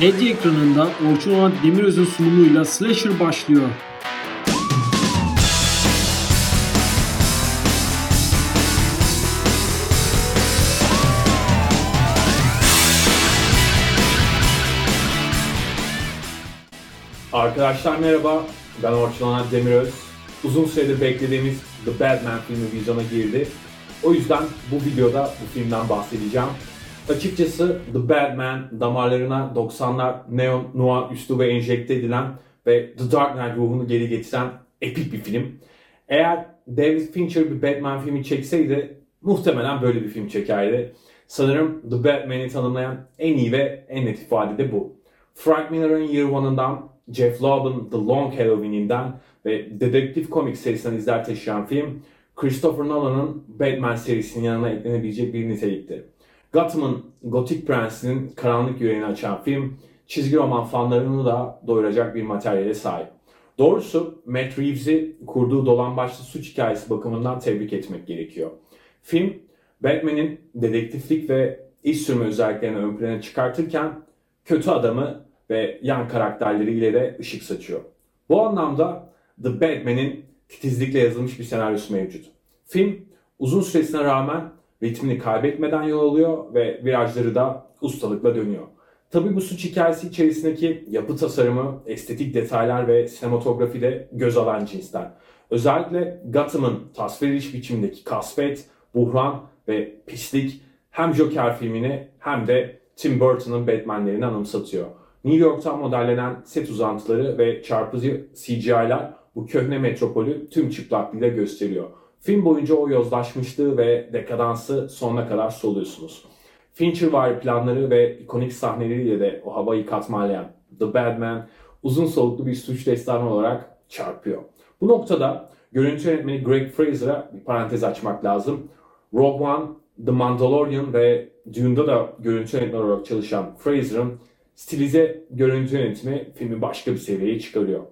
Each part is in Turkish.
Medya ekranında Orçun Onat Demiröz'ün sunumuyla Slasher başlıyor. Arkadaşlar merhaba, ben Orçun Onat Demiröz. Uzun süredir beklediğimiz The Batman filmi vizyona girdi. O yüzden bu videoda bu filmden bahsedeceğim. Açıkçası The Batman damarlarına 90'lar neon noir üslubu enjekte edilen ve The Dark Knight ruhunu geri getiren epik bir film. Eğer David Fincher bir Batman filmi çekseydi muhtemelen böyle bir film çekerdi. Sanırım The Batman'i tanımlayan en iyi ve en net ifade de bu. Frank Miller'ın Year One'ından, Jeff Loeb'ın The Long Halloween'inden ve dedektif komik serisinden izler taşıyan film, Christopher Nolan'ın Batman serisinin yanına eklenebilecek bir nitelikti. Gotham'ın Gotik Prensi'nin karanlık yüreğini açan film, çizgi roman fanlarını da doyuracak bir materyale sahip. Doğrusu Matt Reeves'i kurduğu dolambaçlı suç hikayesi bakımından tebrik etmek gerekiyor. Film, Batman'in dedektiflik ve iş sürme özelliklerini ön plana çıkartırken kötü adamı ve yan karakterleriyle de ışık saçıyor. Bu anlamda The Batman'in titizlikle yazılmış bir senaryosu mevcut. Film uzun süresine rağmen ritmini kaybetmeden yol alıyor ve virajları da ustalıkla dönüyor. Tabi bu suç hikayesi içerisindeki yapı tasarımı, estetik detaylar ve sinematografi de göz alan cinsten. Özellikle Gotham'ın tasvir ediş biçimindeki kasvet, buhran ve pislik hem Joker filmini hem de Tim Burton'ın Batman'lerini anımsatıyor. New York'tan modellenen set uzantıları ve çarpıcı CGI'ler bu köhne metropolü tüm çıplaklığıyla gösteriyor. Film boyunca o yozlaşmışlığı ve dekadansı sonuna kadar soluyorsunuz. Fincher var planları ve ikonik sahneleriyle de o havayı katmalayan The Batman uzun soluklu bir suç destanı olarak çarpıyor. Bu noktada görüntü yönetmeni Greg Fraser'a bir parantez açmak lazım. Rogue One, The Mandalorian ve Dune'da da görüntü yönetmeni olarak çalışan Fraser'ın stilize görüntü yönetimi filmi başka bir seviyeye çıkarıyor.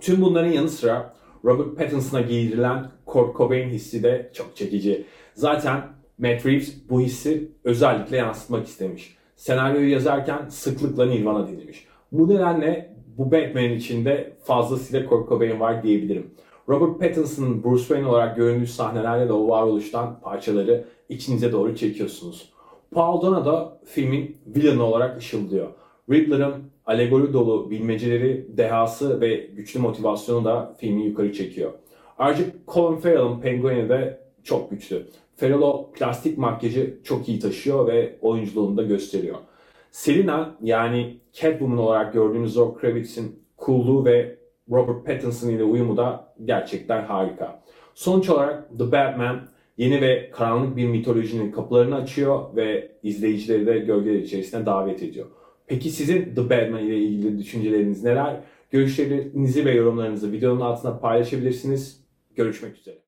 Tüm bunların yanı sıra Robert Pattinson'a giydirilen Kurt Cobain hissi de çok çekici. Zaten Matt Reeves bu hissi özellikle yansıtmak istemiş. Senaryoyu yazarken sıklıkla Nirvana dinlemiş. Bu nedenle bu Batman'in içinde fazlasıyla Kurt Cobain var diyebilirim. Robert Pattinson'ın Bruce Wayne olarak göründüğü sahnelerde de o varoluştan parçaları içinize doğru çekiyorsunuz. Paul Dano da filmin villainı olarak ışıldıyor. Riddler'ın alegori dolu bilmeceleri, dehası ve güçlü motivasyonu da filmi yukarı çekiyor. Ayrıca Colin Farrell'ın Penguin'i de çok güçlü. Farrell o plastik makyajı çok iyi taşıyor ve oyunculuğunu da gösteriyor. Selina yani Catwoman olarak gördüğünüz Zoe Kravitz'in coolluğu ve Robert Pattinson ile uyumu da gerçekten harika. Sonuç olarak The Batman yeni ve karanlık bir mitolojinin kapılarını açıyor ve izleyicileri de gölgeler içerisine davet ediyor. Peki sizin The Batman ile ilgili düşünceleriniz neler? Görüşlerinizi ve yorumlarınızı videonun altına paylaşabilirsiniz. Görüşmek üzere.